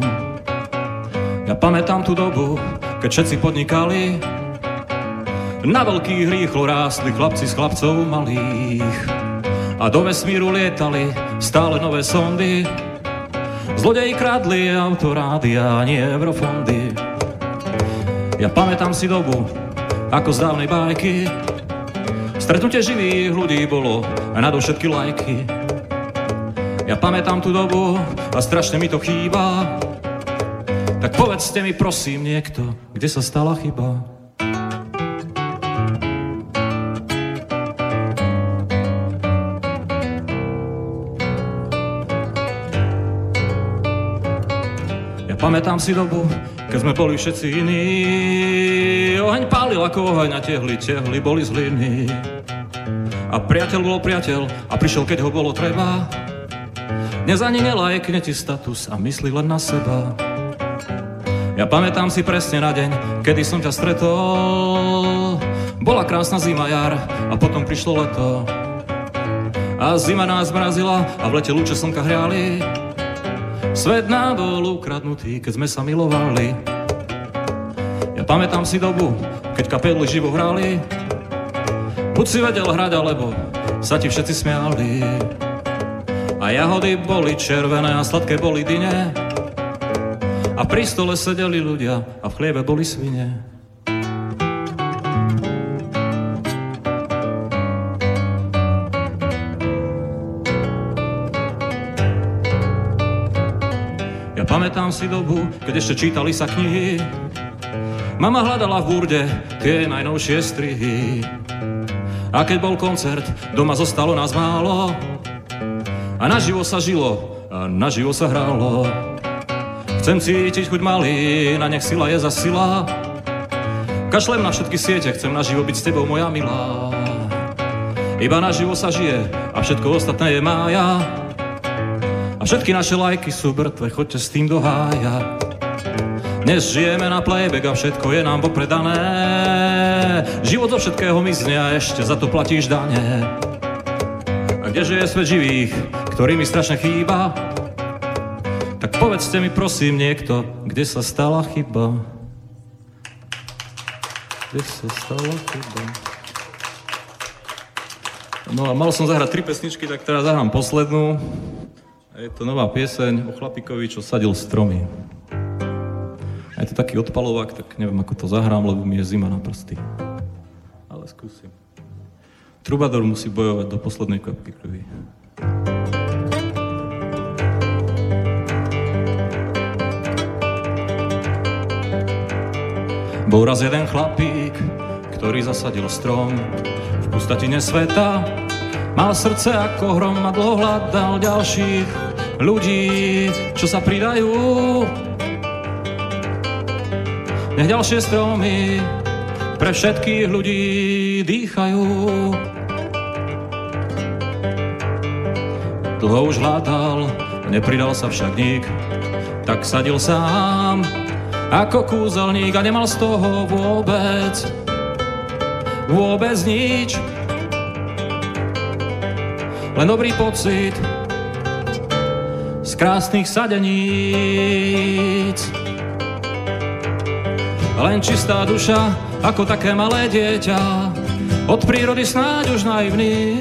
Ja pamätám tú dobu, keď všetci podnikali, na veľkých rýchlo rástli chlapci z chlapcov malých. A do vesmíru lietali stále nové sondy. Zlodeji kradli autorádia, nie eurofondy. Ja pamätám si dobu, ako z dávnej bajky. Stretnutie živých ľudí bolo a na všetky lajky. Ja pamätám tú dobu a strašne mi to chýba. Tak povedzte mi prosím niekto, kde sa stala chyba. Pamätám si dobu, keď sme boli všetci iní. Oheň pálil ako oheň a tehli, tehli boli z hliny. A priateľ bol priateľ a prišiel, keď ho bolo treba. Dnes ani nelajkne ti status a myslí len na seba. Ja pamätám si presne na deň, kedy som ťa stretol. Bola krásna zima jar a potom prišlo leto. A zima nás mrazila a v lete lúče slnka hriali. Svet nám bol ukradnutý, keď sme sa milovali. Ja pamätám si dobu, keď kapely živo hrali. Buď si vedel hrať, alebo sa ti všetci smiali. A jahody boli červené a sladké boli dyne. A pri stole sedeli ľudia a v chliebe boli svine. Pamätám si dobu, keď ešte čítali sa knihy. Mama hľadala v burde tie najnovšie strihy. A keď bol koncert, doma zostalo nás málo. A naživo sa žilo, a naživo sa hrálo. Chcem cítiť chuť malý, na nech sila je za sila. Kašlem na všetky siete, chcem naživo byť s tebou moja milá. Iba naživo sa žije a všetko ostatné je mája. A všetky naše lajky sú brtve, choďte s tým do hája. Dnes žijeme na playback a všetko je nám popredané. Život zo všetkého mizne a ešte za to platíš dane. A kdeže je svet živých, ktorý mi strašne chýba. Tak povedzte mi prosím niekto, kde sa stala chyba. Kde sa stala chyba? No a mal som zahrať tri pesničky, tak teraz zahrám poslednú. Je to nová pieseň o chlapíkovi, čo sadil stromy. A je to taký odpalovák, tak neviem, ako to zahrám, lebo mi je zima na prsty. Ale skúsim. Trubador musí bojovať do poslednej kvapky krvi. Bol raz jeden chlapík, ktorý zasadil strom v pustatine sveta. Mal srdce ako hrom a dlho hľadal ďalších ľudí, čo sa pridajú. Nech ďalšie stromy pre všetkých ľudí dýchajú. Dlho už hľadal, nepridal sa však nik, tak sadil sám ako kúzelník a nemal z toho vôbec, vôbec nič. Len dobrý pocit z krásnych sadeníc. Len čistá duša, ako také malé dieťa, od prírody snáď už naivný.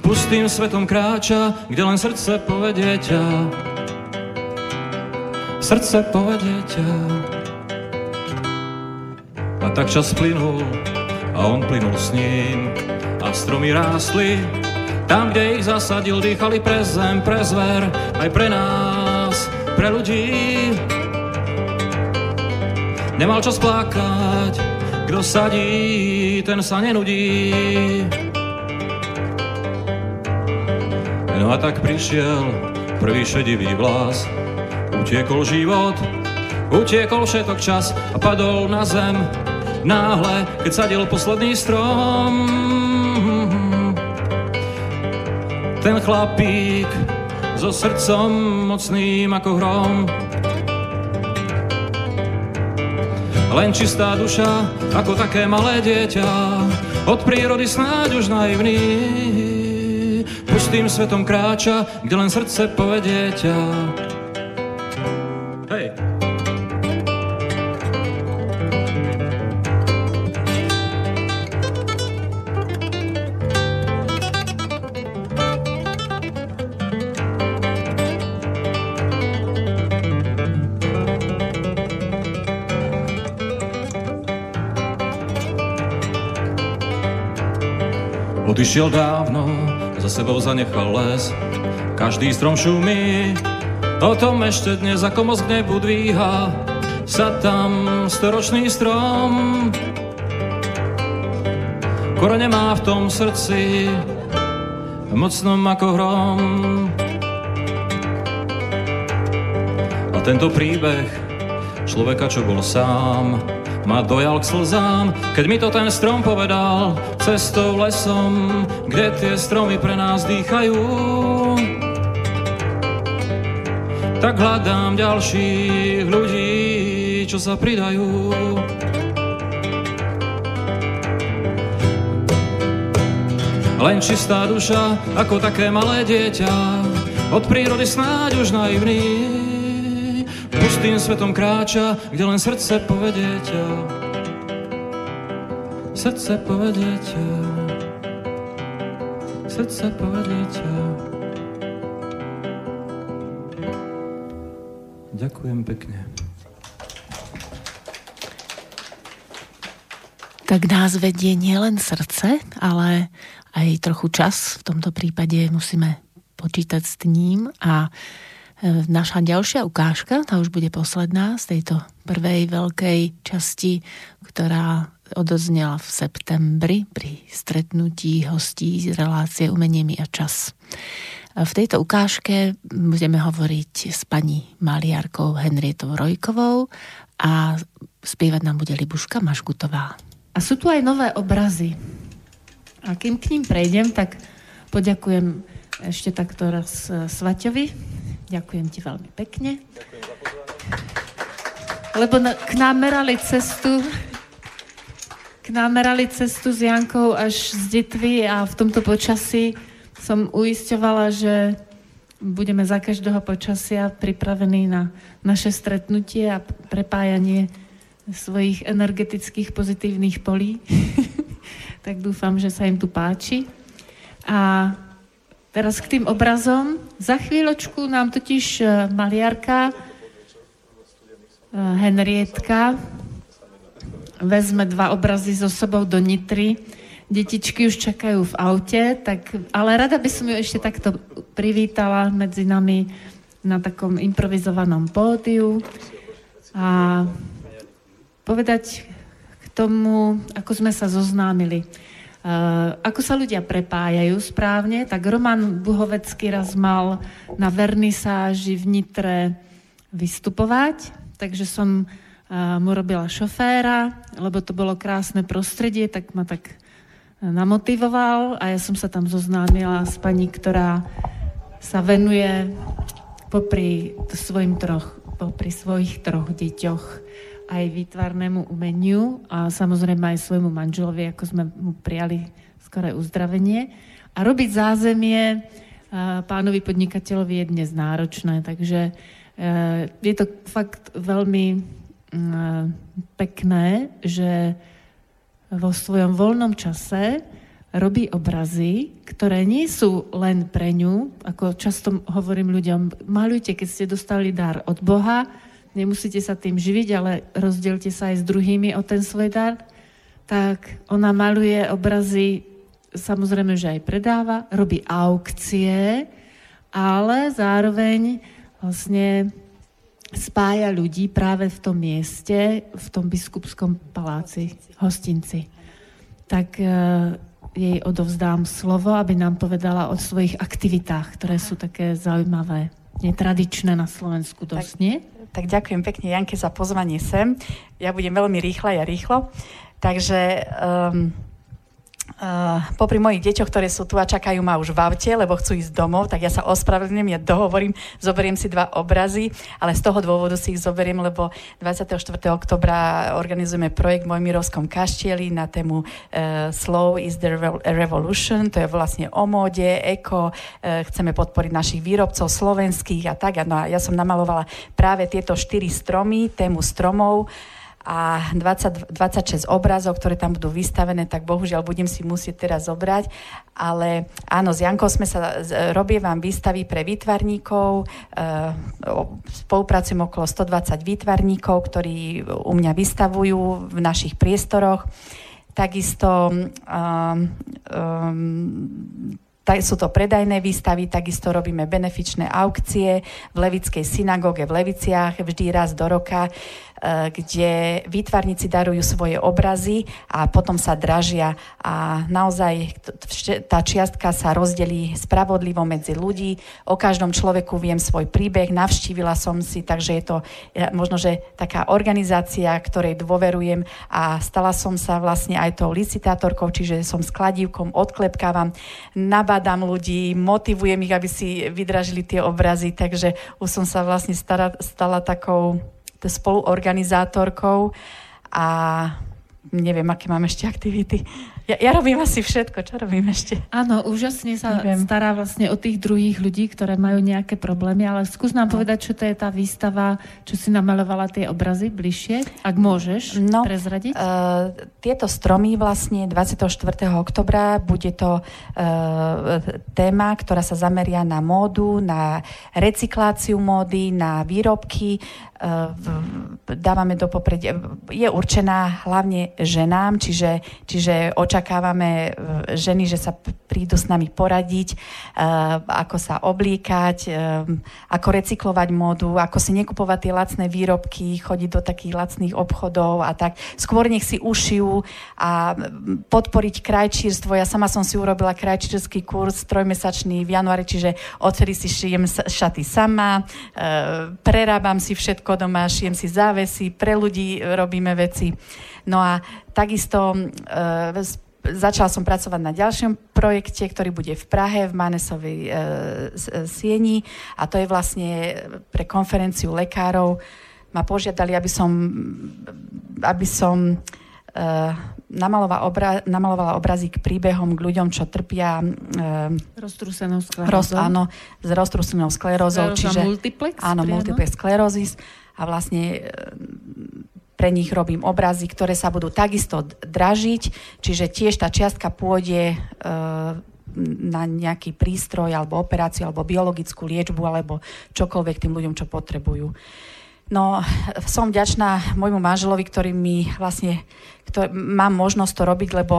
Pustým svetom kráča, kde len srdce povedie ťa srdce povedie ťa. A tak čas plynul a on plynul s ním a stromy rástli tam, kde ich zasadil, dýchali pre zem, pre zver, aj pre nás, pre ľudí. Nemal čas plakať, kto sadí, ten sa nenudí. No a tak prišiel prvý šedivý vlas. Utiekol život, utiekol všetok čas a padol na zem. Náhle, keď sadil posledný strom, ten chlapík so srdcom mocným ako hrom. Len čistá duša, ako také malé dieťa, od prírody snáď už naivný. Pustým svetom kráča, kde len srdce povedie ťa. Odišiel dávno, za sebou zanechal les. Každý strom šumí, o tom ešte dnes ako mozg nebu dvíha. Sa tam storočný strom, korene má v tom srdci, mocnom ako hrom. A tento príbeh človeka, čo bol sám, ma dojal k slzám, keď mi to ten strom povedal, cestou lesom, kde tie stromy pre nás dýchajú. Tak hľadám ďalších ľudí, čo sa pridajú. Len čistá duša, ako také malé dieťa, od prírody snáď už naivný, pustým svetom kráča, kde len srdce povedie ťa. Srdce povedie ťa. Srdce povedie ťa. Ďakujem pekne. Tak nás vedie nielen srdce, ale aj trochu čas. V tomto prípade musíme počítať s ním a E, naša ďalšia ukážka, tá už bude posledná z tejto prvej veľkej časti, ktorá odoznela v septembri pri stretnutí hostí z relácie Umenie mi a čas. V tejto ukážke budeme hovoriť s pani maliarkou Henrietou Rojkovou a spievať nám bude Libuška Maškutová. A sú tu aj nové obrazy. A kým k ním prejdem, tak poďakujem ešte takto raz e, Svaťovi, Ďakujem ti veľmi pekne. Ďakujem za Lebo na, k nám merali cestu k nám merali cestu s Jankou až z Detvy a v tomto počasí som uisťovala, že budeme za každého počasia pripravení na naše stretnutie a prepájanie svojich energetických pozitívnych polí. tak dúfam, že sa im tu páči. A Teraz k tým obrazom. Za chvíľočku nám totiž e, maliarka e, Henrietka vezme dva obrazy so sebou do Nitry. Detičky už čakajú v aute, tak, ale rada by som ju ešte takto privítala medzi nami na takom improvizovanom pódiu a povedať k tomu, ako sme sa zoznámili. Eh, ako sa ľudia prepájajú správne, tak Roman Buhovecký raz mal na vernisáži v Nitre vystupovať, takže som mu robila šoféra, lebo to bolo krásne prostredie, tak ma tak namotivoval a ja som sa tam zoznámila s pani, ktorá sa venuje popri svojim troch, popri svojich troch deťoch aj výtvarnému umeniu a samozrejme aj svojmu manželovi, ako sme mu prijali skoré uzdravenie. A robiť zázemie pánovi podnikateľovi je dnes náročné, takže e, je to fakt veľmi pekné, že vo svojom voľnom čase robí obrazy, ktoré nie sú len pre ňu, ako často hovorím ľuďom, malujte, keď ste dostali dar od Boha, nemusíte sa tým živiť, ale rozdielte sa aj s druhými o ten svoj dar, tak ona maluje obrazy, samozrejme, že aj predáva, robí aukcie, ale zároveň vlastne spája ľudí práve v tom mieste, v tom biskupskom paláci, hostinci. Tak e, jej odovzdám slovo, aby nám povedala o svojich aktivitách, ktoré sú také zaujímavé. netradičné na Slovensku dosť, tak, nie? Tak ďakujem pekne Janke za pozvanie sem. Ja budem veľmi rýchla, ja rýchlo. Takže um, Uh, popri mojich deťoch, ktoré sú tu a čakajú ma už v aute, lebo chcú ísť domov, tak ja sa ospravedlňujem, ja dohovorím, zoberiem si dva obrazy, ale z toho dôvodu si ich zoberiem, lebo 24. oktobra organizujeme projekt v Mojmirovskom kaštieli na tému uh, Slow is the Revolution, to je vlastne o móde, eko, uh, chceme podporiť našich výrobcov slovenských a tak. No a ja som namalovala práve tieto štyri stromy, tému stromov, a 20, 26 obrazov, ktoré tam budú vystavené, tak bohužiaľ budem si musieť teraz zobrať. Ale áno, s Jankou sme sa, vám výstavy pre výtvarníkov, e, spolupracujem okolo 120 výtvarníkov, ktorí u mňa vystavujú v našich priestoroch. Takisto um, um, sú to predajné výstavy, takisto robíme benefičné aukcie v Levickej synagóge v Leviciach vždy raz do roka. Kde výtvarníci darujú svoje obrazy a potom sa dražia. A naozaj tá čiastka sa rozdelí spravodlivo medzi ľudí. O každom človeku viem svoj príbeh, navštívila som si, takže je to eh, možno, že taká organizácia, ktorej dôverujem. A stala som sa vlastne aj tou licitátorkou, čiže som s kladívkom, odklepkávam, nabádam ľudí, motivujem ich, aby si vydražili tie obrazy, takže už som sa vlastne stala, stala takou spoluorganizátorkou a neviem, aké mám ešte aktivity. Ja, ja robím asi všetko, čo robím ešte? Áno, úžasne sa neviem. stará vlastne o tých druhých ľudí, ktoré majú nejaké problémy, ale skús nám no. povedať, čo to je tá výstava, čo si namalovala tie obrazy bližšie, ak môžeš no, prezradiť. Uh, tieto stromy vlastne 24. oktobra bude to uh, téma, ktorá sa zameria na módu, na recykláciu módy, na výrobky, dávame do popredia, je určená hlavne ženám, čiže, čiže očakávame e, ženy, že sa prídu s nami poradiť, e, ako sa oblíkať, e, ako recyklovať módu, ako si nekupovať tie lacné výrobky, chodiť do takých lacných obchodov a tak. Skôr nech si ušijú a podporiť krajčírstvo. Ja sama som si urobila krajčírsky kurz trojmesačný v januári, čiže odtedy si šijem šaty sama, prerábam si všetko doma, šijem si závesy, pre ľudí robíme veci. No a takisto e, začala som pracovať na ďalšom projekte, ktorý bude v Prahe, v Manesovej e, sieni a to je vlastne pre konferenciu lekárov. Ma požiadali, aby som, aby som Uh, namalovala, obra, namalovala obrazík príbehom k ľuďom, čo trpia uh, roztrúsenou sklerózou. Roz, áno, s roztrúsenou sklerózou. čiže, multiplex? Áno, multiplex sklerózis a vlastne e, pre nich robím obrazy, ktoré sa budú takisto dražiť, čiže tiež tá čiastka pôjde e, na nejaký prístroj alebo operáciu alebo biologickú liečbu alebo čokoľvek tým ľuďom, čo potrebujú. No, som vďačná môjmu manželovi, ktorý mi vlastne, ktorý, mám možnosť to robiť, lebo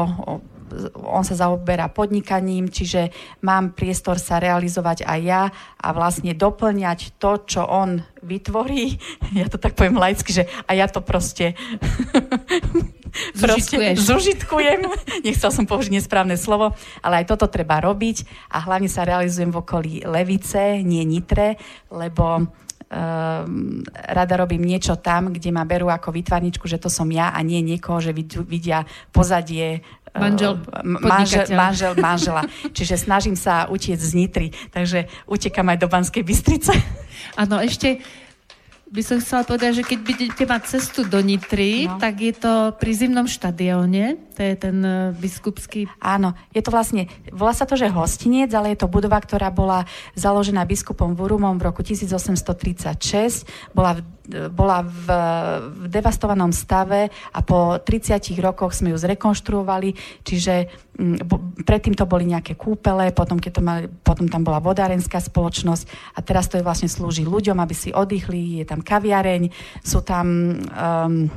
on sa zaoberá podnikaním, čiže mám priestor sa realizovať aj ja a vlastne doplňať to, čo on vytvorí. Ja to tak poviem laicky, že a ja to proste proste zužitkujem. Nechcel som použiť nesprávne slovo, ale aj toto treba robiť a hlavne sa realizujem v okolí Levice, nie Nitre, lebo rada robím niečo tam, kde ma berú ako vytvarničku, že to som ja a nie niekoho, že vidia pozadie Manžel, manžel, manžel, manžela. Čiže snažím sa utiec z Nitry, takže utekam aj do Banskej Bystrice. Áno, ešte by som chcela povedať, že keď budete mať cestu do Nitry, no. tak je to pri zimnom štadióne, to je ten uh, biskupský... Áno, je to vlastne, volá sa to, že hostinec, ale je to budova, ktorá bola založená biskupom Vurumom v roku 1836, bola v bola v, v devastovanom stave a po 30 rokoch sme ju zrekonštruovali, čiže m, mm, predtým to boli nejaké kúpele, potom, keď to mali, potom tam bola vodárenská spoločnosť a teraz to je vlastne slúži ľuďom, aby si oddychli, je tam kaviareň, sú tam... Um,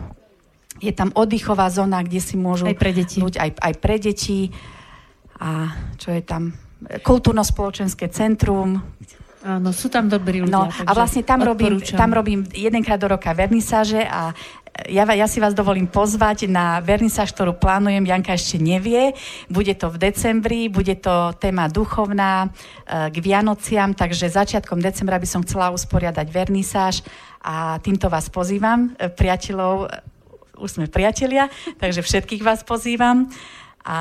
je tam oddychová zóna, kde si môžu... Aj pre deti. Ľuď, aj, aj pre deti. A čo je tam? Kultúrno-spoločenské centrum, Áno, sú tam dobrí ľudia. No, a vlastne tam robím, tam robím jedenkrát do roka vernisáže a ja, ja si vás dovolím pozvať na vernisáž, ktorú plánujem, Janka ešte nevie. Bude to v decembri, bude to téma duchovná e, k Vianociam, takže začiatkom decembra by som chcela usporiadať vernisáž a týmto vás pozývam, e, priateľov, už sme priatelia, takže všetkých vás pozývam a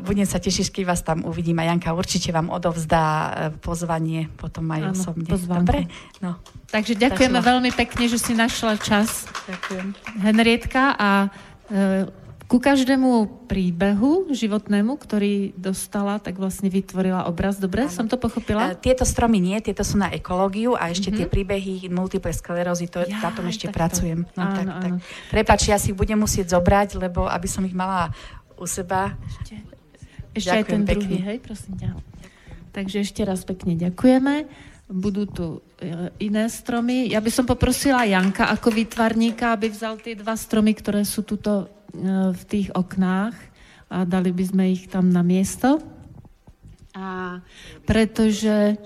budem sa tešiť, keď vás tam uvidím a Janka určite vám odovzdá e, pozvanie potom aj osobne. Pozvánku. Dobre? No. Takže ďakujeme Takže... veľmi pekne, že si našla čas. Ďakujem. Henrietka a e, ku každému príbehu životnému, ktorý dostala, tak vlastne vytvorila obraz. Dobre, ano. som to pochopila? E, tieto stromy nie, tieto sú na ekológiu a ešte mm-hmm. tie príbehy multiple sklerózy, to, ja, na tom ešte pracujem. No, áno, tak, áno. tak. Prepač, ja si budem musieť zobrať, lebo aby som ich mala u seba. Ešte, ešte aj ten pekne. druhý, hej, prosím ťa. Takže ešte raz pekne ďakujeme. Budú tu e, iné stromy. Ja by som poprosila Janka ako výtvarníka, aby vzal tie dva stromy, ktoré sú tuto e, v tých oknách a dali by sme ich tam na miesto. A pretože...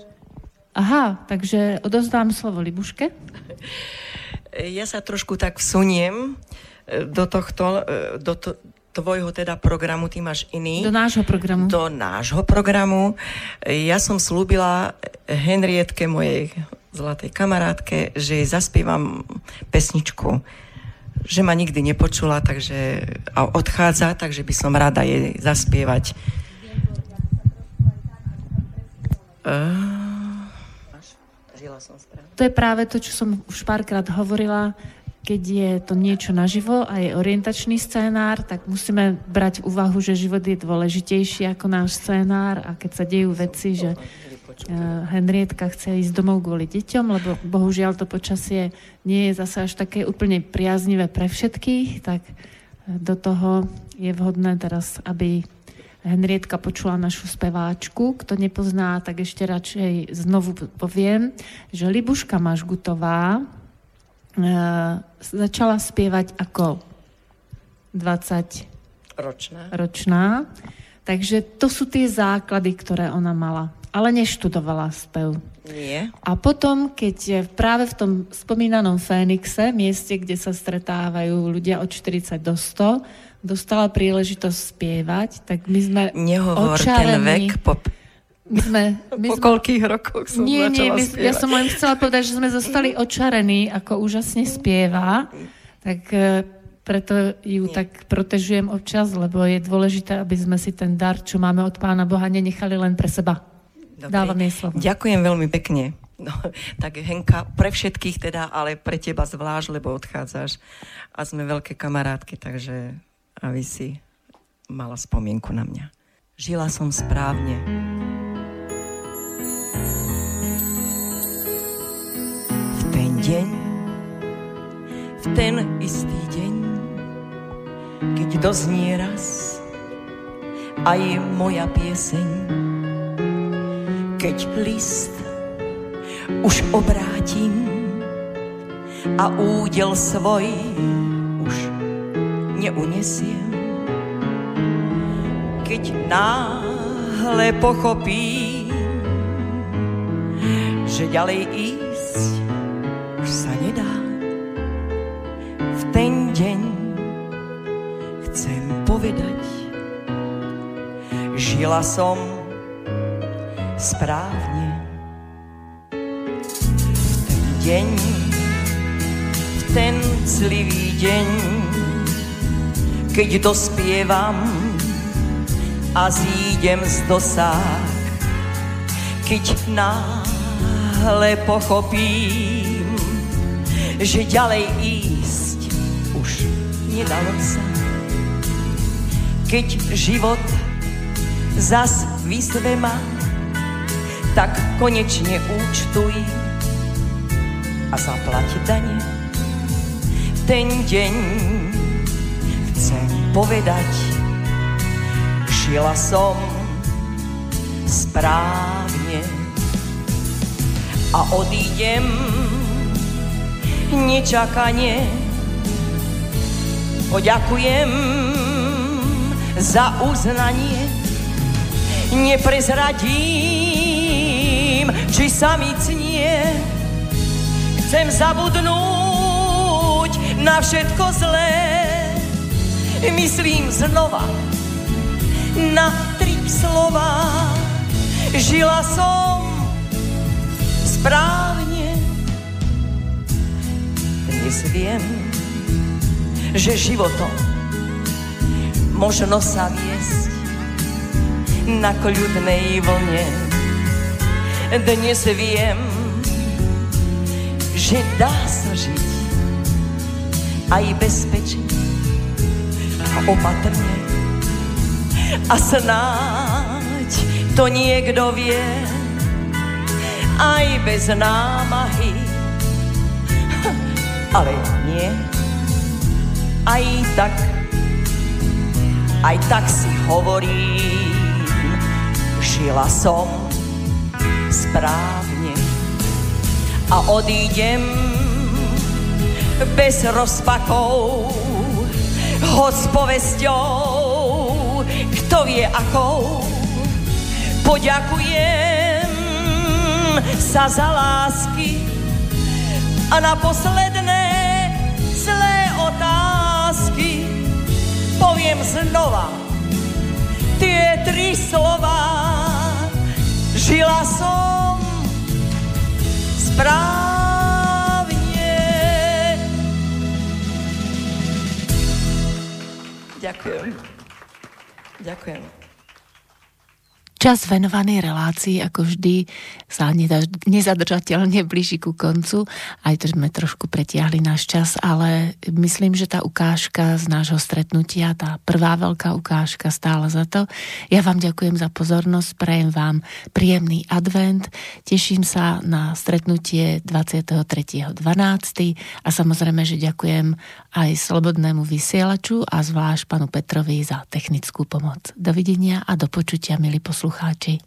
Aha, takže odozdám slovo Libuške. Ja sa trošku tak vsuniem e, do tohto, do, to, tvojho teda programu, ty máš iný. Do nášho programu. Do nášho programu. Ja som slúbila Henrietke, mojej zlatej kamarátke, že jej zaspievam pesničku že ma nikdy nepočula, takže a odchádza, takže by som rada jej zaspievať. To je práve to, čo som už párkrát hovorila keď je to niečo naživo a je orientačný scénár, tak musíme brať úvahu, že život je dôležitejší ako náš scénár a keď sa dejú veci, že eh, Henrietka chce ísť domov kvôli deťom, lebo bohužiaľ to počasie nie je zase až také úplne priaznivé pre všetkých, tak eh, do toho je vhodné teraz, aby Henrietka počula našu speváčku. Kto nepozná, tak ešte radšej znovu poviem, že Libuška Mažgutová začala spievať ako 20 ročná. ročná. Takže to sú tie základy, ktoré ona mala. Ale neštudovala spev. Nie. A potom, keď práve v tom spomínanom Fénixe, mieste, kde sa stretávajú ľudia od 40 do 100, dostala príležitosť spievať, tak my sme Nehovor očarení. ten vek po my sme, my po sme... koľkých rokoch som nie, nie, my, spievať. ja som len chcela povedať, že sme zostali očarení, ako úžasne spieva, tak e, preto ju nie. tak protežujem občas, lebo je dôležité, aby sme si ten dar, čo máme od Pána Boha, nenechali len pre seba. Dobre. Dávam jej slovo. Ďakujem veľmi pekne. No, tak Henka, pre všetkých teda, ale pre teba zvlášť, lebo odchádzaš a sme veľké kamarátky, takže aby si mala spomienku na mňa. Žila som správne. Deň, v ten istý deň, keď doznie raz aj moja pieseň, keď list už obrátim a údel svoj už neunesiem. Keď náhle pochopím, že ďalej ísť už sa nedá. V ten deň chcem povedať, žila som správne. V ten deň, v ten clivý deň, keď dospievam a zídem z dosák, keď náhle pochopím, že ďalej ísť už nedalo sa. Keď život zas vysve ma, tak konečne účtuj a zaplať dane. Ten deň chcem povedať, žila som správne a odídem nečakanie. Poďakujem za uznanie. Neprezradím, či sa mi cnie. Chcem zabudnúť na všetko zlé. Myslím znova na tri slova. Žila som správne. Dnes viem, že životom možno sa viesť na kľudnej vlne. Dnes viem, že dá sa žiť aj bezpečne a opatrne. A snáď to niekto vie aj bez námahy. Ale nie, aj tak, aj tak si hovorím, žila som správne a odídem bez rozpakov, hoď s povesťou, kto vie akou. Poďakujem sa za lásky a na poviem znova tie tri slova. Žila som správne Ďakujem. Ďakujem. Čas venovaný relácii, ako vždy, sa nezadržateľne blíži ku koncu. Aj to sme trošku pretiahli náš čas, ale myslím, že tá ukážka z nášho stretnutia, tá prvá veľká ukážka stála za to. Ja vám ďakujem za pozornosť, prajem vám príjemný advent, teším sa na stretnutie 23.12. a samozrejme, že ďakujem aj slobodnému vysielaču a zvlášť panu Petrovi za technickú pomoc. Dovidenia a do počutia, milí poslucháči poslucháči.